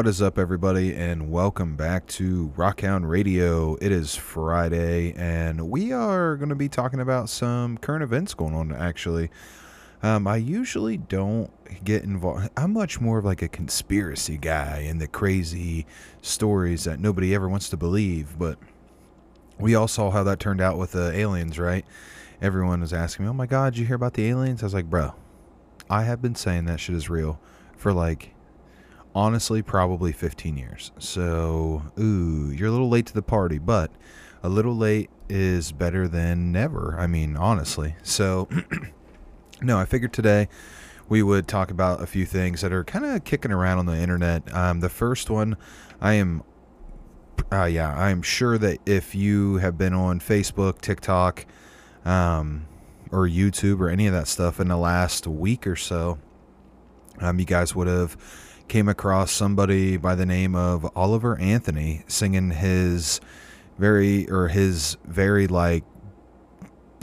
What is up, everybody, and welcome back to Rockhound Radio. It is Friday, and we are going to be talking about some current events going on, actually. Um, I usually don't get involved. I'm much more of like a conspiracy guy and the crazy stories that nobody ever wants to believe, but we all saw how that turned out with the aliens, right? Everyone was asking me, Oh my God, you hear about the aliens? I was like, Bro, I have been saying that shit is real for like honestly probably 15 years. So, ooh, you're a little late to the party, but a little late is better than never. I mean, honestly. So, no, I figured today we would talk about a few things that are kind of kicking around on the internet. Um, the first one, I am, uh, yeah, I am sure that if you have been on Facebook, TikTok, um, or YouTube or any of that stuff in the last week or so, um, you guys would have came across somebody by the name of Oliver Anthony singing his very or his very like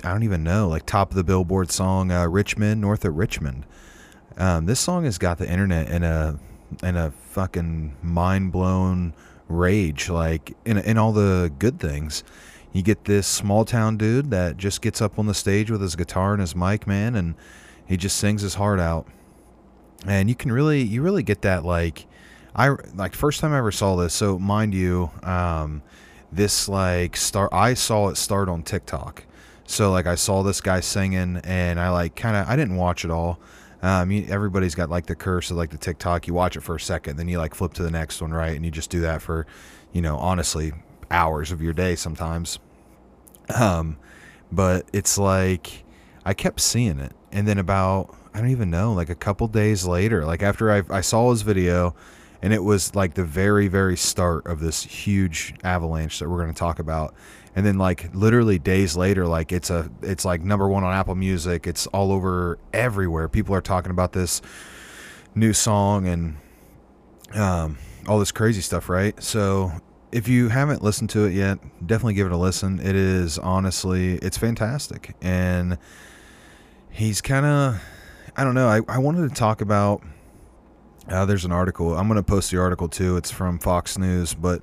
I don't even know like top of the Billboard song uh, Rich Men North of Richmond. Um, this song has got the internet in a in a fucking mind blown rage like in in all the good things. You get this small town dude that just gets up on the stage with his guitar and his mic, man, and he just sings his heart out and you can really you really get that like I like first time I ever saw this. So mind you, um, this like start I saw it start on TikTok. So like I saw this guy singing, and I like kind of I didn't watch it all. Um, you, everybody's got like the curse of like the TikTok. You watch it for a second, then you like flip to the next one, right? And you just do that for, you know, honestly, hours of your day sometimes. Um, but it's like I kept seeing it, and then about I don't even know, like a couple days later, like after I, I saw his video, and it was like the very, very start of this huge avalanche that we're going to talk about. And then like literally days later, like it's a, it's like number one on Apple Music. It's all over everywhere. People are talking about this new song and um, all this crazy stuff, right? So if you haven't listened to it yet, definitely give it a listen. It is honestly, it's fantastic, and he's kind of I don't know. I, I wanted to talk about. Uh, there's an article. I'm going to post the article too. It's from Fox News, but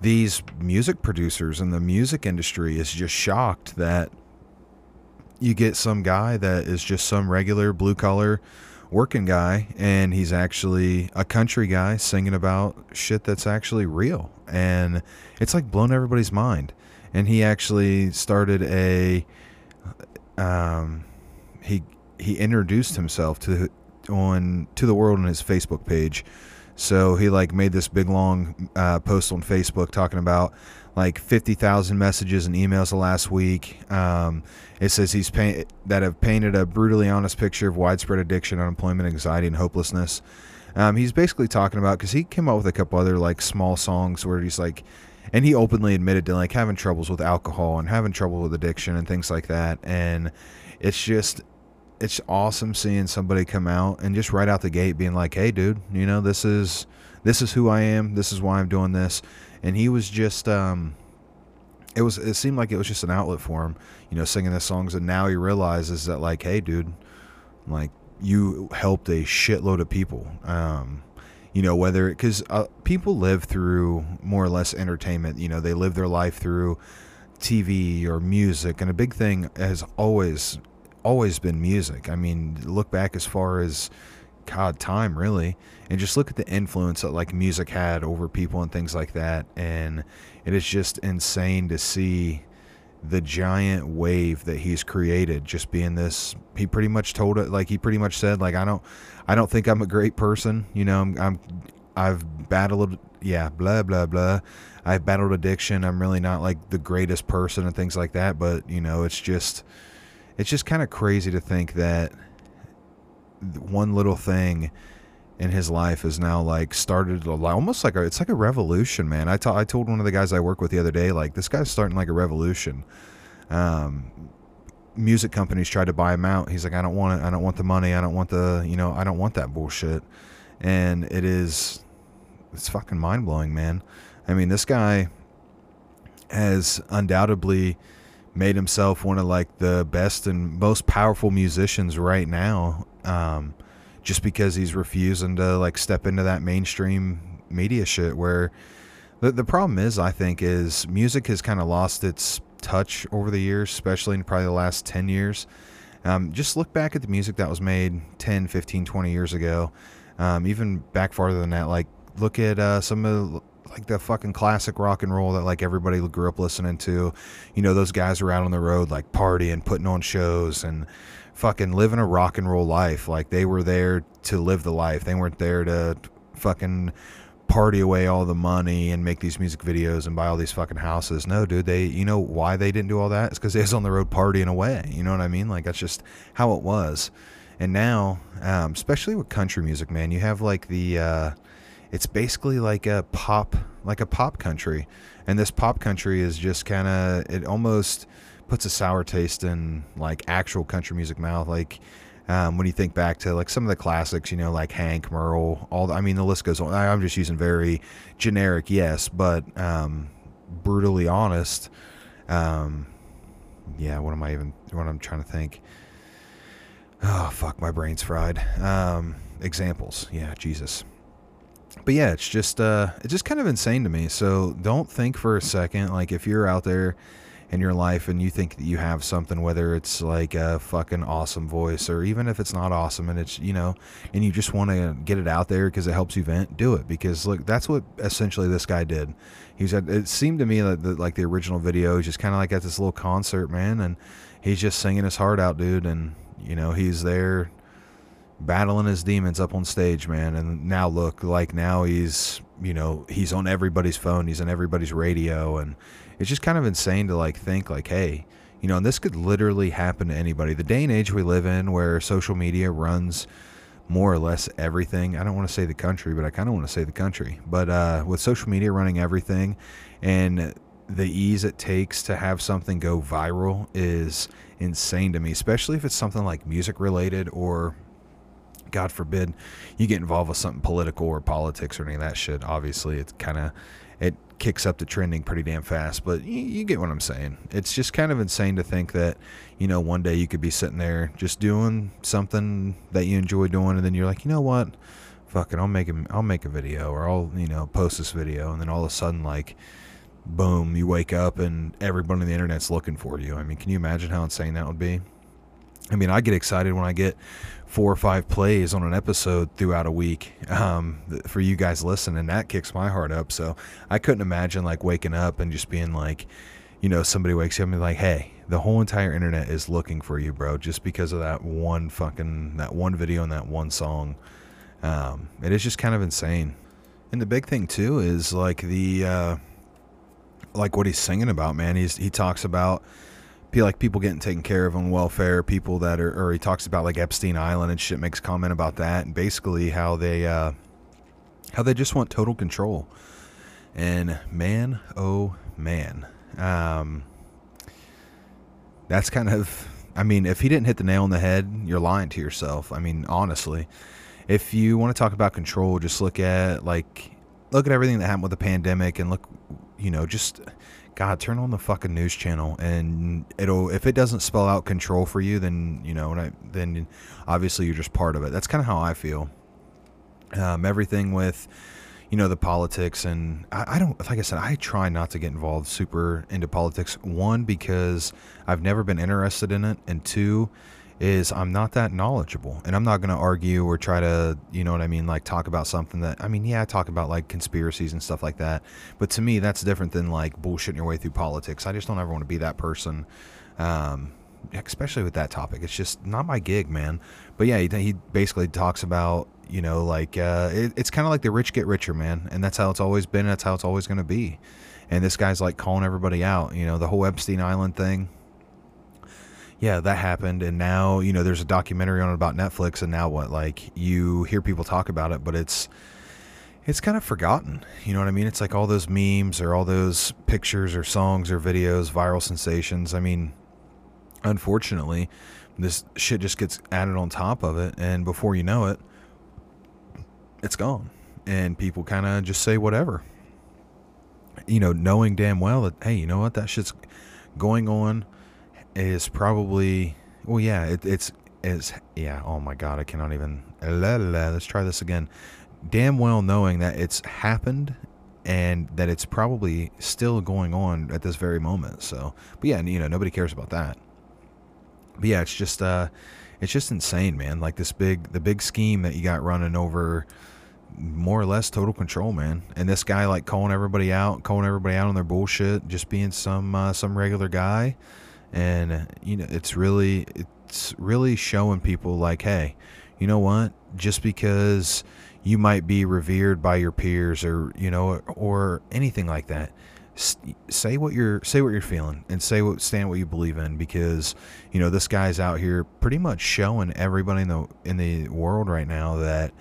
these music producers in the music industry is just shocked that you get some guy that is just some regular blue collar working guy and he's actually a country guy singing about shit that's actually real and it's like blown everybody's mind and he actually started a um he he introduced himself to on to the world on his Facebook page. So he like made this big long uh, post on Facebook talking about like fifty thousand messages and emails the last week. Um, it says he's paint that have painted a brutally honest picture of widespread addiction, unemployment, anxiety, and hopelessness. Um, he's basically talking about because he came up with a couple other like small songs where he's like, and he openly admitted to like having troubles with alcohol and having trouble with addiction and things like that. And it's just it's awesome seeing somebody come out and just right out the gate being like, "Hey, dude, you know this is this is who I am. This is why I'm doing this." And he was just, um, it was it seemed like it was just an outlet for him, you know, singing the songs. And now he realizes that, like, hey, dude, like you helped a shitload of people. Um, you know, whether because uh, people live through more or less entertainment. You know, they live their life through TV or music, and a big thing has always always been music. I mean, look back as far as God time really, and just look at the influence that like music had over people and things like that. And it is just insane to see the giant wave that he's created just being this he pretty much told it like he pretty much said like i don't i don't think i'm a great person you know i'm, I'm i've battled yeah blah blah blah i've battled addiction i'm really not like the greatest person and things like that but you know it's just it's just kind of crazy to think that one little thing in his life is now like started almost like a, it's like a revolution, man. I, t- I told one of the guys I work with the other day, like this guy's starting like a revolution. Um, music companies tried to buy him out. He's like, I don't want it. I don't want the money. I don't want the, you know, I don't want that bullshit. And it is, it's fucking mind blowing, man. I mean, this guy has undoubtedly made himself one of like the best and most powerful musicians right now um, just because he's refusing to like step into that mainstream media shit where the the problem is I think is music has kind of lost its touch over the years, especially in probably the last 10 years. Um, just look back at the music that was made 10, 15, 20 years ago. Um, even back farther than that, like look at uh, some of like the fucking classic rock and roll that like everybody grew up listening to. You know, those guys were out on the road like partying, putting on shows and fucking living a rock and roll life. Like they were there to live the life. They weren't there to fucking party away all the money and make these music videos and buy all these fucking houses. No, dude, they you know why they didn't do all that? It's because they was on the road partying away. You know what I mean? Like that's just how it was. And now, um, especially with country music, man, you have like the uh, it's basically like a pop like a pop country. And this pop country is just kind of it almost puts a sour taste in like actual country music mouth. Like um, when you think back to like some of the classics you know like hank merle all the, i mean the list goes on. I'm just using very generic yes but um, brutally honest um, yeah what am i even what i'm trying to think? Oh fuck my brain's fried. Um, examples. Yeah jesus but yeah, it's just uh, it's just kind of insane to me. So don't think for a second like if you're out there in your life and you think that you have something, whether it's like a fucking awesome voice or even if it's not awesome and it's you know, and you just want to get it out there because it helps you vent, do it because look, that's what essentially this guy did. He said, it seemed to me that the, like the original video, he's just kind of like at this little concert, man, and he's just singing his heart out, dude, and you know he's there battling his demons up on stage, man. And now look, like now he's, you know, he's on everybody's phone, he's on everybody's radio, and it's just kind of insane to like think like, hey, you know, and this could literally happen to anybody. The day and age we live in, where social media runs more or less everything. I don't want to say the country, but I kind of want to say the country. But uh, with social media running everything, and the ease it takes to have something go viral is insane to me, especially if it's something like music related or God forbid you get involved with something political or politics or any of that shit. Obviously, it kind of it kicks up the trending pretty damn fast. But you, you, get what I'm saying. It's just kind of insane to think that you know one day you could be sitting there just doing something that you enjoy doing, and then you're like, you know what, fuck it, I'll make a, I'll make a video or I'll you know post this video, and then all of a sudden like. Boom! You wake up and everybody on the internet's looking for you. I mean, can you imagine how insane that would be? I mean, I get excited when I get four or five plays on an episode throughout a week um, for you guys listening. That kicks my heart up. So I couldn't imagine like waking up and just being like, you know, somebody wakes you up and be like, hey, the whole entire internet is looking for you, bro, just because of that one fucking, that one video and that one song. Um, it is just kind of insane. And the big thing too is like the, uh, like what he's singing about, man. He's, he talks about, like people getting taken care of on welfare, people that are, or he talks about like Epstein Island and shit, makes comment about that, and basically how they, uh, how they just want total control. And man, oh man, um, that's kind of, I mean, if he didn't hit the nail on the head, you're lying to yourself. I mean, honestly, if you want to talk about control, just look at like, look at everything that happened with the pandemic and look, you know, just God, turn on the fucking news channel and it'll if it doesn't spell out control for you, then you know, then obviously you're just part of it. That's kind of how I feel. Um, everything with you know the politics and I, I, don't like I said I try not to get involved super into politics. One because I've never been interested in it, and two is I'm not that knowledgeable and I'm not going to argue or try to, you know what I mean, like talk about something that, I mean, yeah, I talk about like conspiracies and stuff like that. But to me, that's different than like bullshitting your way through politics. I just don't ever want to be that person. Um, especially with that topic. It's just not my gig, man. But yeah, he, he basically talks about, you know, like, uh, it, it's kind of like the rich get richer, man. And that's how it's always been. That's how it's always going to be. And this guy's like calling everybody out, you know, the whole Epstein Island thing yeah, that happened, and now you know there's a documentary on it about Netflix, and now what? Like you hear people talk about it, but it's it's kind of forgotten. You know what I mean? It's like all those memes or all those pictures or songs or videos, viral sensations. I mean, unfortunately, this shit just gets added on top of it, and before you know it, it's gone, and people kind of just say whatever. You know, knowing damn well that hey, you know what, that shit's going on is probably well yeah it, it's yeah oh my god i cannot even la, la, let's try this again damn well knowing that it's happened and that it's probably still going on at this very moment. So, but yeah, you know, nobody cares about that. But yeah, it's just uh it's just insane, man. Like this big the big scheme that you got running over more or less total control, man. And this guy like calling everybody out, calling everybody out on their bullshit, just being some uh, some regular guy. And you know, it's really it's really showing people like, hey, you know what? Just because you might be revered by your peers or you know or anything like that say what you're say what you're feeling and say what stand what you believe in because you know this guy's out here pretty much showing everybody in the in the world right now that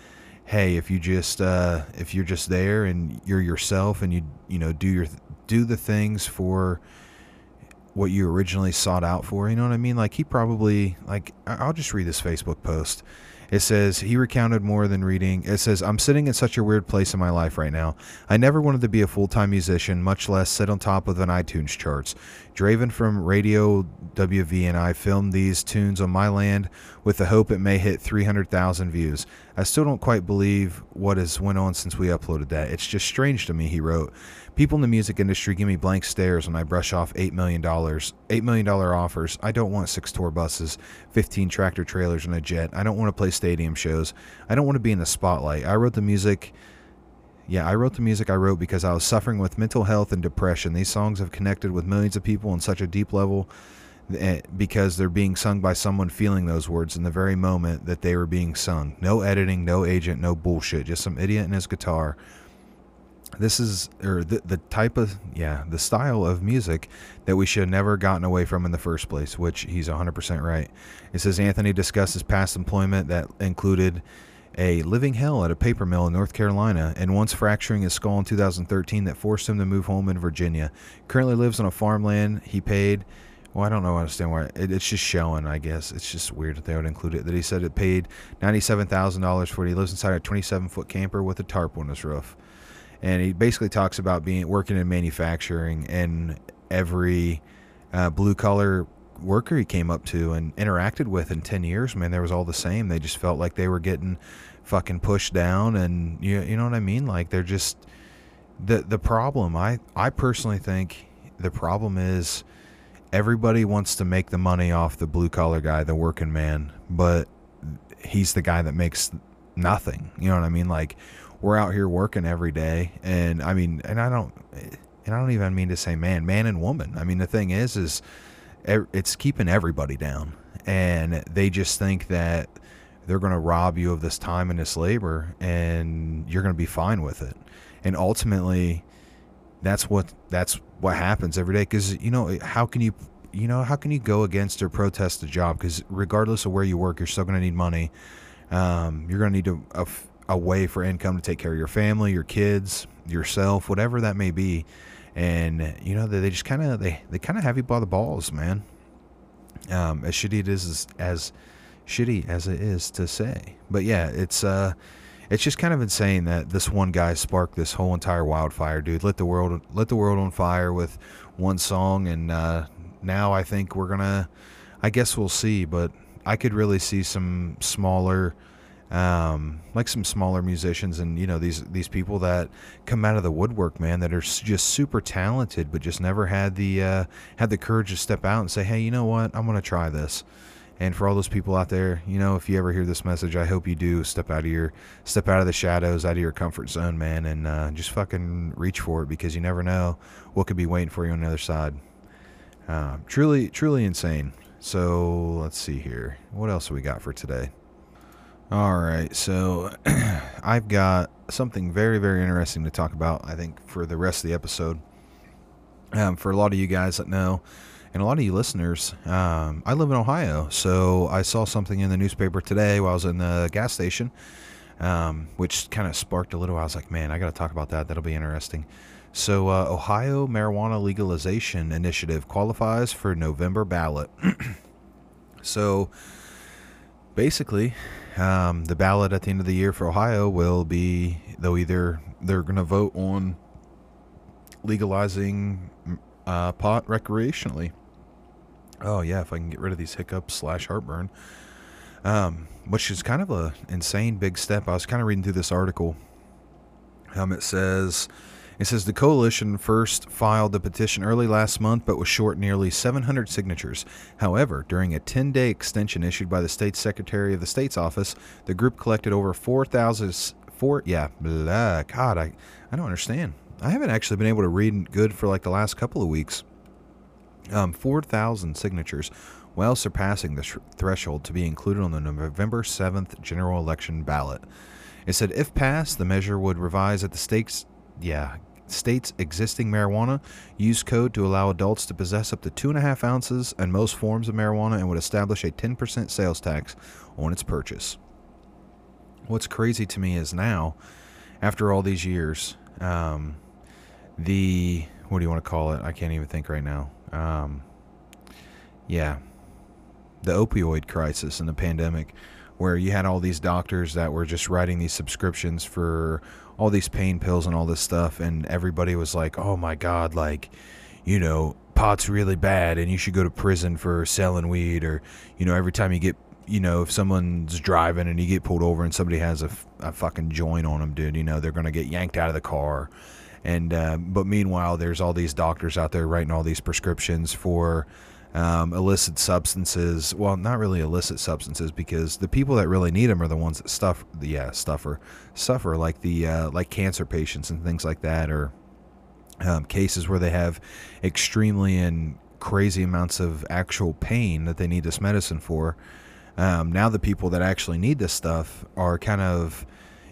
hey if you just uh if you're just there and you're yourself and you you know do your do the things for what you originally sought out for you know what i mean like he probably like i'll just read this facebook post it says he recounted more than reading. It says I'm sitting in such a weird place in my life right now. I never wanted to be a full-time musician, much less sit on top of an iTunes charts. Draven from Radio WV and I filmed these tunes on my land with the hope it may hit 300,000 views. I still don't quite believe what has went on since we uploaded that. It's just strange to me, he wrote. People in the music industry give me blank stares when I brush off $8 million. $8 million offers. I don't want six tour buses, 15 tractor trailers, and a jet. I don't want to play stadium shows. I don't want to be in the spotlight. I wrote the music. Yeah, I wrote the music I wrote because I was suffering with mental health and depression. These songs have connected with millions of people on such a deep level Eh, because they're being sung by someone feeling those words in the very moment that they were being sung. No editing, no agent, no bullshit. Just some idiot and his guitar this is or the, the type of yeah the style of music that we should have never gotten away from in the first place which he's 100% right it says anthony discusses past employment that included a living hell at a paper mill in north carolina and once fracturing his skull in 2013 that forced him to move home in virginia currently lives on a farmland he paid well, I don't know. I understand why it, it's just showing. I guess it's just weird that they would include it. That he said it paid ninety-seven thousand dollars for it. He lives inside a twenty-seven foot camper with a tarp on his roof and he basically talks about being working in manufacturing and every uh, blue collar worker he came up to and interacted with in 10 years man there was all the same they just felt like they were getting fucking pushed down and you, you know what i mean like they're just the the problem i i personally think the problem is everybody wants to make the money off the blue collar guy the working man but he's the guy that makes nothing. You know what i mean? Like we're out here working every day, and I mean, and I don't, and I don't even mean to say man, man and woman. I mean, the thing is, is it's keeping everybody down, and they just think that they're going to rob you of this time and this labor, and you're going to be fine with it, and ultimately, that's what that's what happens every day. Because you know, how can you you know, how can you go against or protest the job? Because regardless of where you work, you're still going to need money. Um, you're going to need a, a, a way for income to take care of your family, your kids, yourself, whatever that may be. And you know they, they just kind of they they kind of have you by the balls, man. Um, as shitty it is as, as shitty as it is to say, but yeah, it's uh, it's just kind of insane that this one guy sparked this whole entire wildfire, dude. Lit the world lit the world on fire with one song, and uh, now I think we're gonna. I guess we'll see, but I could really see some smaller um, like some smaller musicians and you know these these people that come out of the woodwork, man, that are just super talented, but just never had the uh, had the courage to step out and say, hey, you know what, I'm gonna try this. And for all those people out there, you know, if you ever hear this message, I hope you do step out of your step out of the shadows, out of your comfort zone, man, and uh, just fucking reach for it because you never know what could be waiting for you on the other side. Uh, truly, truly insane. So let's see here. What else we got for today? All right, so I've got something very, very interesting to talk about, I think, for the rest of the episode. Um, for a lot of you guys that know, and a lot of you listeners, um, I live in Ohio, so I saw something in the newspaper today while I was in the gas station, um, which kind of sparked a little. I was like, man, I got to talk about that. That'll be interesting. So, uh, Ohio marijuana legalization initiative qualifies for November ballot. so, basically, um, the ballot at the end of the year for Ohio will be they'll either they're going to vote on legalizing uh, pot recreationally. Oh yeah, if I can get rid of these hiccups slash heartburn. um, which is kind of a insane big step. I was kind of reading through this article. Um, it says it says the coalition first filed the petition early last month, but was short nearly 700 signatures. However, during a 10-day extension issued by the state secretary of the state's office, the group collected over 4,000. Four, yeah, blah, God, I, I don't understand. I haven't actually been able to read good for like the last couple of weeks. Um, 4,000 signatures, well surpassing the sh- threshold to be included on the November 7th general election ballot. It said if passed, the measure would revise at the state's yeah state's existing marijuana use code to allow adults to possess up to two and a half ounces and most forms of marijuana and would establish a 10% sales tax on its purchase. What's crazy to me is now, after all these years, um, the what do you want to call it? I can't even think right now. Um, yeah, the opioid crisis and the pandemic, where you had all these doctors that were just writing these subscriptions for all these pain pills and all this stuff, and everybody was like, "Oh my God, like, you know, pot's really bad, and you should go to prison for selling weed," or you know, every time you get you know, if someone's driving and you get pulled over and somebody has a, a fucking joint on them, dude, you know, they're going to get yanked out of the car. And, uh, but meanwhile, there's all these doctors out there writing all these prescriptions for um, illicit substances. Well, not really illicit substances because the people that really need them are the ones that stuff, yeah, suffer, suffer like the, uh, like cancer patients and things like that, or um, cases where they have extremely and crazy amounts of actual pain that they need this medicine for. Um, now the people that actually need this stuff are kind of,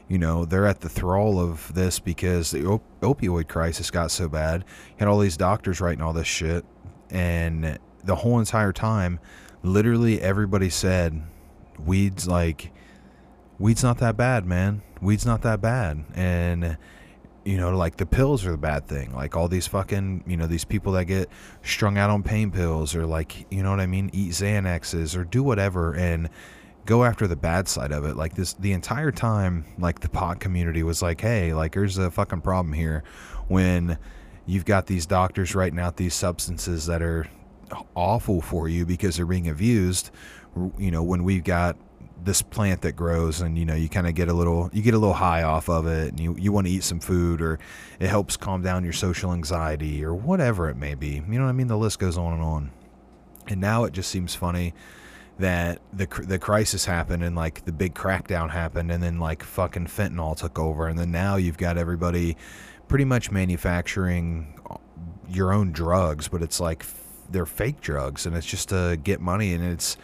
you know, they're at the thrall of this because the op- opioid crisis got so bad. You had all these doctors writing all this shit, and the whole entire time, literally everybody said, "Weed's like, weed's not that bad, man. Weed's not that bad," and you know, like the pills are the bad thing. Like all these fucking, you know, these people that get strung out on pain pills or like, you know what I mean, eat Xanaxes or do whatever and go after the bad side of it. Like this, the entire time, like the pot community was like, hey, like there's a fucking problem here when you've got these doctors writing out these substances that are awful for you because they're being abused. You know, when we've got this plant that grows and you know you kind of get a little you get a little high off of it and you, you want to eat some food or it helps calm down your social anxiety or whatever it may be you know what i mean the list goes on and on and now it just seems funny that the the crisis happened and like the big crackdown happened and then like fucking fentanyl took over. And then now you've got everybody pretty much manufacturing uh, your own drugs but it's like they're fake drugs and it's just to get money. And it's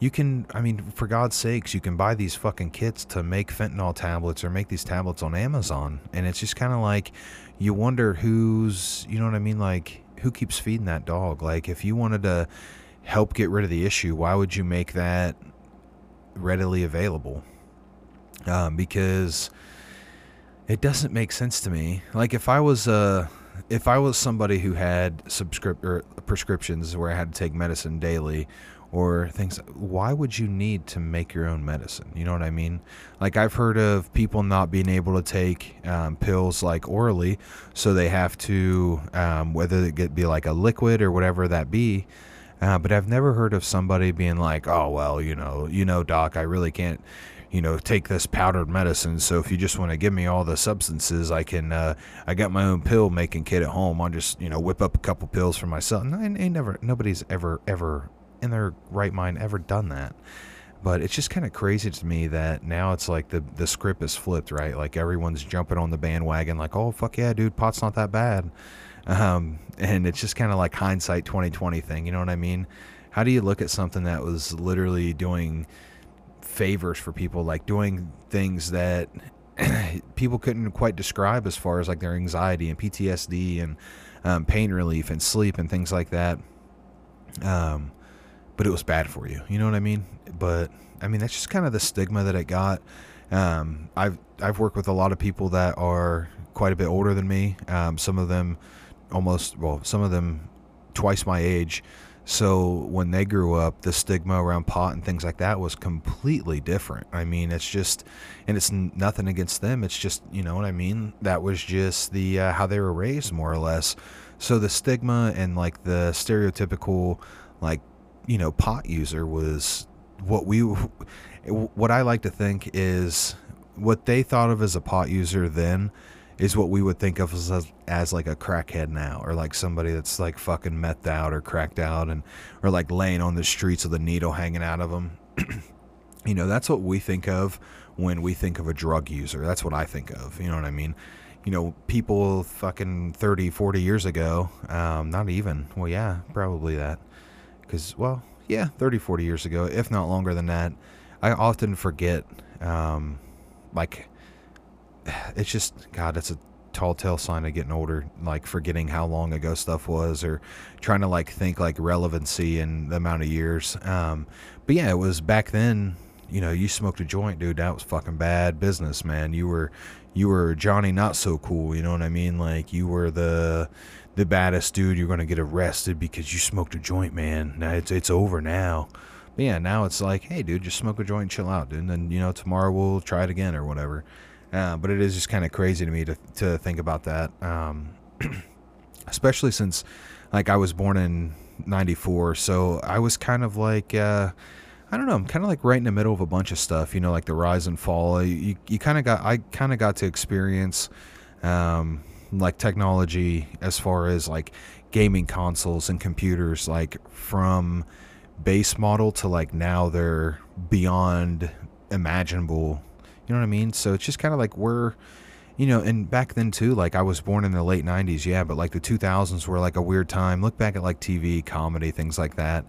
you can i mean for god's sakes you can buy these fucking kits to make fentanyl tablets or make these tablets on amazon. And it's just kind of like you wonder who's you know what i mean? Like who keeps feeding that dog? Like if you wanted to help get rid of the issue why would you make that readily available? Um, because it doesn't make sense to me. Like if i was uh if i was somebody who had subscript or prescriptions where i had to take medicine daily or things why would you need to make your own medicine? You know what i mean? Like i've heard of people not being able to take um, pills like orally so they have to um, whether it be like a liquid or whatever that be uh, but i've never heard of somebody being like oh well you know you know doc i really can't you know, take this powdered medicine. So if you just want to give me all the substances, I can. Uh, I got my own pill making kit at home. I'll just you know whip up a couple pills for myself. And I ain't never. Nobody's ever ever in their right mind ever done that. But it's just kind of crazy to me that now it's like the the script is flipped, right? Like everyone's jumping on the bandwagon, like, oh fuck yeah, dude, pot's not that bad. Um, and it's just kind of like hindsight 2020 thing, you know what I mean? How do you look at something that was literally doing favors for people, like doing things that people couldn't quite describe as far as like their anxiety and PTSD and um, pain relief and sleep and things like that. Um, but it was bad for you. You know what I mean? But I mean that's just kind of the stigma that it got. Um, I've I've worked with a lot of people that are quite a bit older than me. Um, some of them almost well, some of them twice my age. So when they grew up, the stigma around pot and things like that was completely different. I mean, it's just, and it's nothing against them. It's just, you know what I mean. That was just the uh, how they were raised, more or less. So the stigma and like the stereotypical like you know pot user was what we what I like to think is what they thought of as a pot user then is what we would think of as, as like a crackhead now or like somebody that's like fucking methed out or cracked out and or like laying on the streets with a needle hanging out of them you know that's what we think of when we think of a drug user. That's what i think of you know what i mean? You know people fucking 30 40 years ago um, not even well yeah probably that. Because well yeah 30 40 years ago if not longer than that i often forget um, like it's just God. it's a tall tale sign of getting older. Like forgetting how long ago stuff was, or trying to like think like relevancy and the amount of years. Um, but yeah, it was back then. You know, you smoked a joint, dude. That was fucking bad business, man. You were, you were Johnny not so cool. You know what I mean? Like you were the, the baddest dude. You're gonna get arrested because you smoked a joint, man. Now it's it's over now. But yeah, now it's like, hey, dude, just smoke a joint, chill out, dude. And then you know tomorrow we'll try it again or whatever. Uh, but it is just kind of crazy to me to, to think about that. Um, especially since, like, I was born in 94. So I was kind of like, uh, I don't know, I'm kind of like right in the middle of a bunch of stuff, you know, like the rise and fall. You, you kind of got, I kind of got to experience, um, like technology as far as like gaming consoles and computers, like from base model to like now they're beyond imaginable you know what I mean? So it's just kind of like we're, you know, and back then too, like I was born in the late 90s, yeah, but like the 2000s were like a weird time. Look back at like TV, comedy, things like that.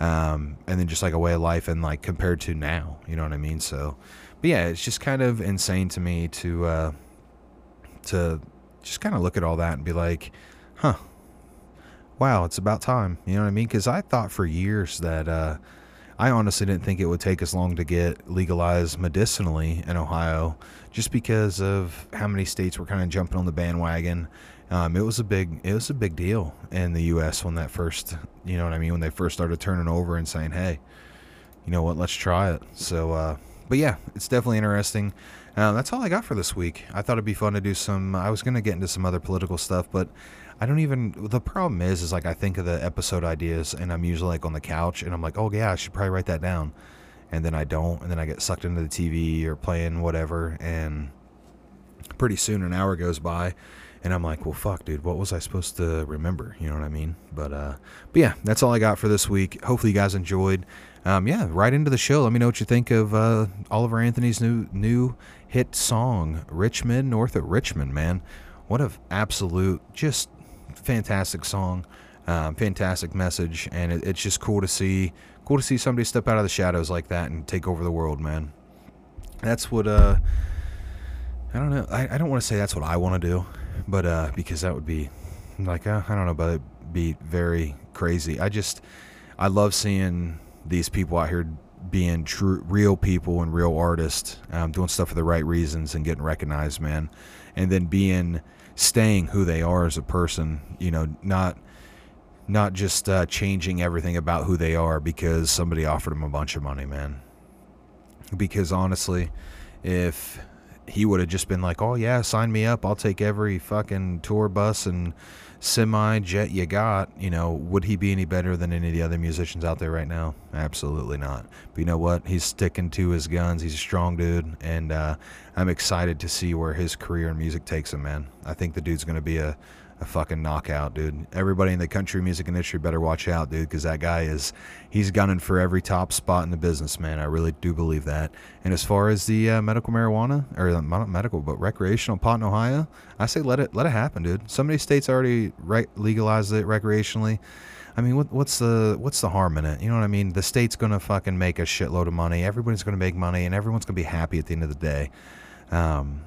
Um, and then just like a way of life and like compared to now, you know what I mean? So, but yeah, it's just kind of insane to me to, uh, to just kind of look at all that and be like, huh, wow, it's about time. You know what I mean? Because I thought for years that, uh, I honestly didn't think it would take as long to get legalized medicinally in Ohio, just because of how many states were kind of jumping on the bandwagon. Um, it was a big, it was a big deal in the U.S. when that first, you know what I mean, when they first started turning over and saying, "Hey, you know what? Let's try it." So, uh, but yeah, it's definitely interesting. Uh, that's all I got for this week. I thought it'd be fun to do some. I was gonna get into some other political stuff, but I don't even. The problem is, is like I think of the episode ideas, and I'm usually like on the couch, and I'm like, oh yeah, I should probably write that down, and then I don't, and then I get sucked into the TV or playing whatever, and pretty soon an hour goes by, and I'm like, well, fuck, dude, what was I supposed to remember? You know what I mean? But uh, but yeah, that's all I got for this week. Hopefully you guys enjoyed. Um, yeah, right into the show. Let me know what you think of uh, Oliver Anthony's new new hit song, Rich Men, North of Richmond. Man, what a absolute just fantastic song, um, fantastic message, and it, it's just cool to see cool to see somebody step out of the shadows like that and take over the world, man. That's what uh, I don't know. I, I don't want to say that's what I want to do, but uh, because that would be like uh, I don't know, but it'd be very crazy. I just I love seeing these people out here being true, real people and real artists, um, doing stuff for the right reasons and getting recognized, man, and then being staying who they are as a person. You know, not not just uh, changing everything about who they are because somebody offered them a bunch of money, man. Because honestly, if he would have just been like, "Oh yeah, sign me up. I'll take every fucking tour bus and semi jet you got," you know, would he be any better than any of the other musicians out there right now? Absolutely not. But you know what? He's sticking to his guns. He's a strong dude, and uh, I'm excited to see where his career in music takes him, man. I think the dude's going to be a a fucking knockout, dude. Everybody in the country music industry better watch out, dude, because that guy is he's gunning for every top spot in the business, man. I really do believe that. And as far as the uh, medical marijuana or uh, not medical but recreational pot in Ohio, I say let it let it happen, dude. So many states already right legalized it recreationally. I mean, what, what's the what's the harm in it? You know what I mean? The state's gonna fucking make a shitload of money. Everybody's gonna make money, and everyone's gonna be happy at the end of the day. Um,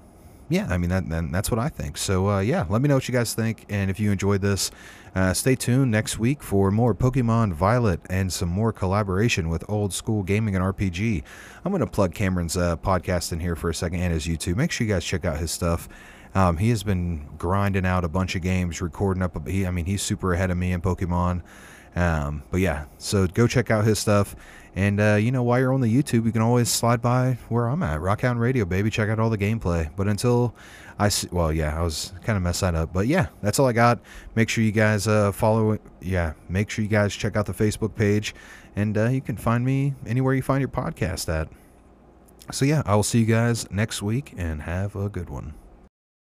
yeah, I mean that, that, that's what I think. So uh, yeah, let me know what you guys think, and if you enjoyed this, uh, stay tuned next week for more Pokemon Violet and some more collaboration with old school gaming and RPG. I'm gonna plug Cameron's uh, podcast in here for a second and his YouTube. Make sure you guys check out his stuff. Um, he has been grinding out a bunch of games, recording up. He, I mean, he's super ahead of me in Pokemon. Um, but yeah, so go check out his stuff. And uh, you know, while you're on the YouTube, you can always slide by where I'm at, Rockhound Radio, baby. Check out all the gameplay. But until I see, well, yeah, I was kind of messed that up. But yeah, that's all I got. Make sure you guys uh, follow it. Yeah, make sure you guys check out the Facebook page, and uh, you can find me anywhere you find your podcast at. So yeah, I will see you guys next week, and have a good one.